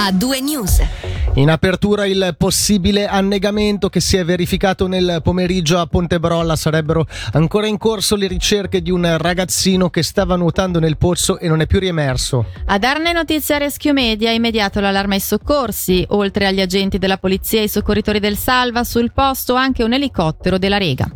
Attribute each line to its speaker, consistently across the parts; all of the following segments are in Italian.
Speaker 1: a due news.
Speaker 2: In apertura il possibile annegamento che si è verificato nel pomeriggio a Pontebrolla. Sarebbero ancora in corso le ricerche di un ragazzino che stava nuotando nel pozzo e non è più riemerso.
Speaker 3: A darne notizia Rescue Media, immediato l'allarme ai soccorsi. Oltre agli agenti della polizia e ai soccorritori del Salva, sul posto anche un elicottero della Rega.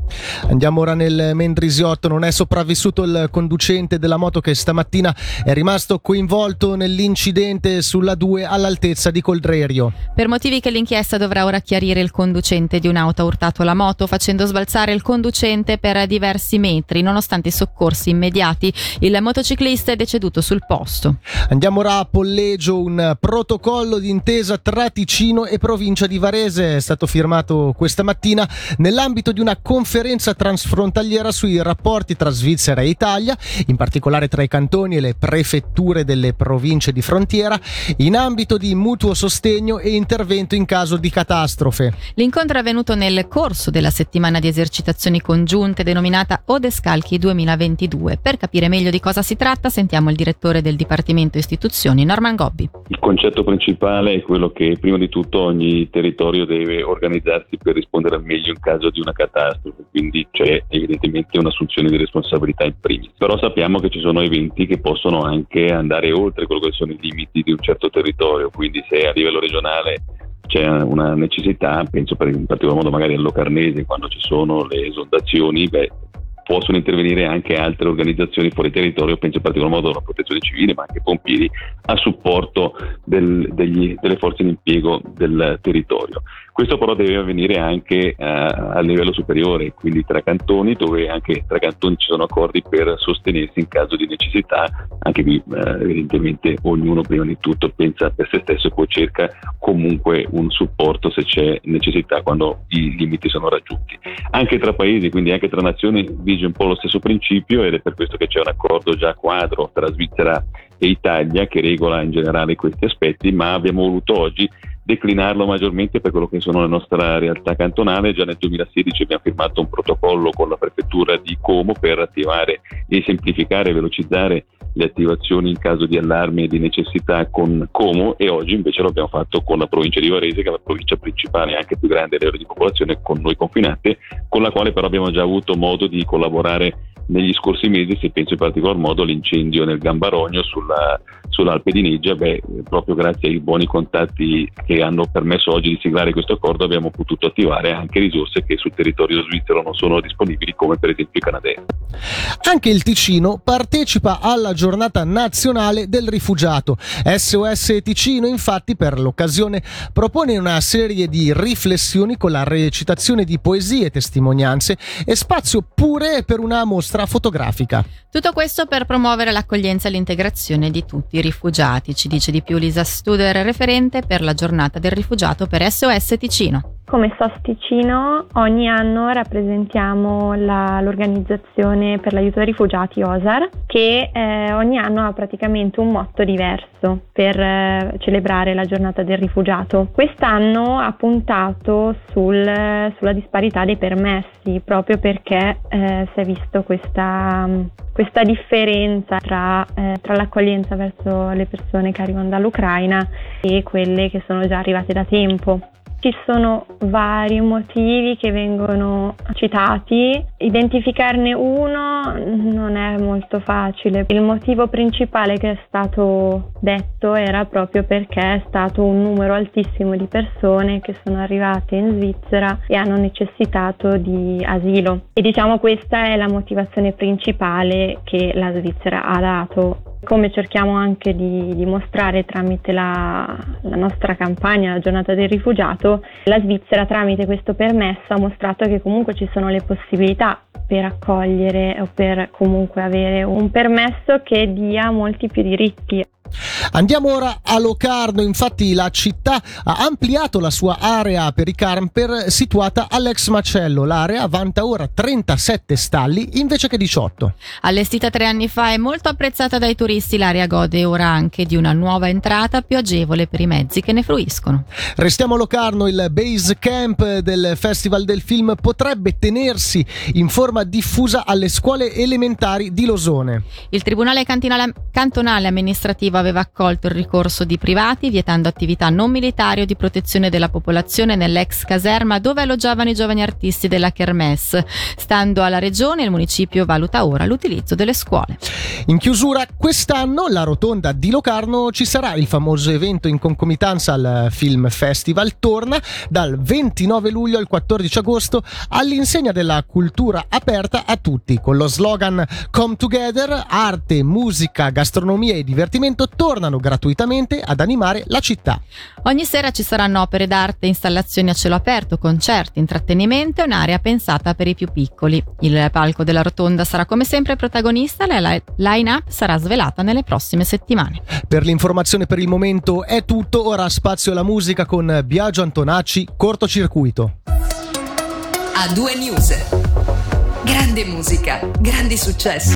Speaker 2: Andiamo ora nel Mendrisiotto. Non è sopravvissuto il conducente della moto che stamattina è rimasto coinvolto nell'incidente sulla 2 all'altezza di Coldrerio.
Speaker 3: Per motivi che l'inchiesta dovrà ora chiarire il conducente di un'auto ha urtato la moto facendo sbalzare il conducente per diversi metri. Nonostante i soccorsi immediati, il motociclista è deceduto sul posto.
Speaker 2: Andiamo ora a Polleggio, un protocollo d'intesa tra Ticino e provincia di Varese è stato firmato questa mattina nell'ambito di una conferenza transfrontaliera sui rapporti tra Svizzera e Italia, in particolare tra i cantoni e le prefetture delle province di frontiera, in ambito di mutuo sostegno e intervento in caso di catastrofe.
Speaker 3: L'incontro è avvenuto nel corso della settimana di esercitazioni congiunte denominata Odescalchi 2022. Per capire meglio di cosa si tratta, sentiamo il direttore del Dipartimento Istituzioni, Norman Gobbi.
Speaker 4: Il concetto principale è quello che prima di tutto ogni territorio deve organizzarsi per rispondere al meglio in caso di una catastrofe, quindi c'è evidentemente un'assunzione di responsabilità in primis. Però sappiamo che ci sono eventi che possono anche andare oltre quello che sono i limiti di un certo territorio, quindi se a livello regionale c'è una necessità, penso per, in particolar modo magari al Locarnese quando ci sono le esondazioni, beh, possono intervenire anche altre organizzazioni fuori territorio, penso in particolar modo alla protezione civile, ma anche pompieri, a supporto del, degli, delle forze in impiego del territorio. Questo però deve avvenire anche eh, a livello superiore, quindi tra cantoni, dove anche tra cantoni ci sono accordi per sostenersi in caso di necessità, anche qui eh, evidentemente ognuno prima di tutto pensa per se stesso e poi cerca comunque un supporto se c'è necessità quando i limiti sono raggiunti. Anche tra paesi, quindi anche tra nazioni, vige un po' lo stesso principio ed è per questo che c'è un accordo già quadro tra Svizzera e Italia che regola in generale questi aspetti, ma abbiamo voluto oggi declinarlo maggiormente per quello che sono le nostre realtà cantonali. Già nel 2016 abbiamo firmato un protocollo con la prefettura di Como per attivare e semplificare e velocizzare le attivazioni in caso di allarme e di necessità con Como e oggi invece lo abbiamo fatto con la provincia di Varese che è la provincia principale e anche più grande a livello di popolazione con noi confinante, con la quale però abbiamo già avuto modo di collaborare negli scorsi mesi, se penso in particolar modo all'incendio nel Gambarogno sulla, sull'Alpe di Neggia, beh, proprio grazie ai buoni contatti che hanno permesso oggi di siglare questo accordo abbiamo potuto attivare anche risorse che sul territorio svizzero non sono disponibili come per esempio i canadesi.
Speaker 2: Anche il Ticino partecipa alla giornata nazionale del rifugiato. SOS Ticino infatti per l'occasione propone una serie di riflessioni con la recitazione di poesie, testimonianze e spazio pure per una mostra fotografica.
Speaker 3: Tutto questo per promuovere l'accoglienza e l'integrazione di tutti i rifugiati, ci dice di più Lisa Studer, referente per la giornata del rifugiato per SOS Ticino.
Speaker 5: Come SOS Ticino ogni anno rappresentiamo la, l'organizzazione per l'aiuto ai rifugiati OSAR che eh, ogni anno ha praticamente un motto diverso per eh, celebrare la giornata del rifugiato. Quest'anno ha puntato sul, sulla disparità dei permessi proprio perché eh, si è visto questa, questa differenza tra, eh, tra l'accoglienza verso le persone che arrivano dall'Ucraina e quelle che sono già arrivate da tempo. Ci sono vari motivi che vengono citati, identificarne uno non è molto facile. Il motivo principale che è stato detto era proprio perché è stato un numero altissimo di persone che sono arrivate in Svizzera e hanno necessitato di asilo. E diciamo questa è la motivazione principale che la Svizzera ha dato come cerchiamo anche di dimostrare tramite la, la, nostra campagna, la giornata del rifugiato, la Svizzera tramite questo permesso ha mostrato che comunque ci sono le possibilità per accogliere o per comunque avere un permesso che dia molti più diritti.
Speaker 2: Andiamo ora a Locarno, infatti la città ha ampliato la sua area per i camper situata all'ex macello. L'area vanta ora 37 stalli invece che 18.
Speaker 3: Allestita tre anni fa e molto apprezzata dai turisti, l'area gode ora anche di una nuova entrata più agevole per i mezzi che ne fruiscono.
Speaker 2: Restiamo a Locarno, il base camp del Festival del Film potrebbe tenersi in forma diffusa alle scuole elementari di Losone.
Speaker 3: Il Tribunale Cantonale Amministrativo aveva accolto il ricorso di privati, vietando attività non militari o di protezione della popolazione nell'ex caserma dove alloggiavano i giovani artisti della Kermesse. Stando alla regione, il municipio valuta ora l'utilizzo delle scuole.
Speaker 2: In chiusura, quest'anno la rotonda di Locarno ci sarà il famoso evento in concomitanza al Film Festival. Torna dal 29 luglio al 14 agosto all'insegna della cultura aperta a tutti, con lo slogan Come Together, arte, musica, gastronomia e divertimento tornano gratuitamente ad animare la città.
Speaker 3: Ogni sera ci saranno opere d'arte, installazioni a cielo aperto, concerti, intrattenimento e un'area pensata per i più piccoli. Il palco della rotonda sarà come sempre protagonista, la line-up sarà svelata nelle prossime settimane.
Speaker 2: Per l'informazione per il momento è tutto, ora spazio alla musica con Biagio Antonacci, cortocircuito.
Speaker 1: A due news. Grande musica, grandi successi.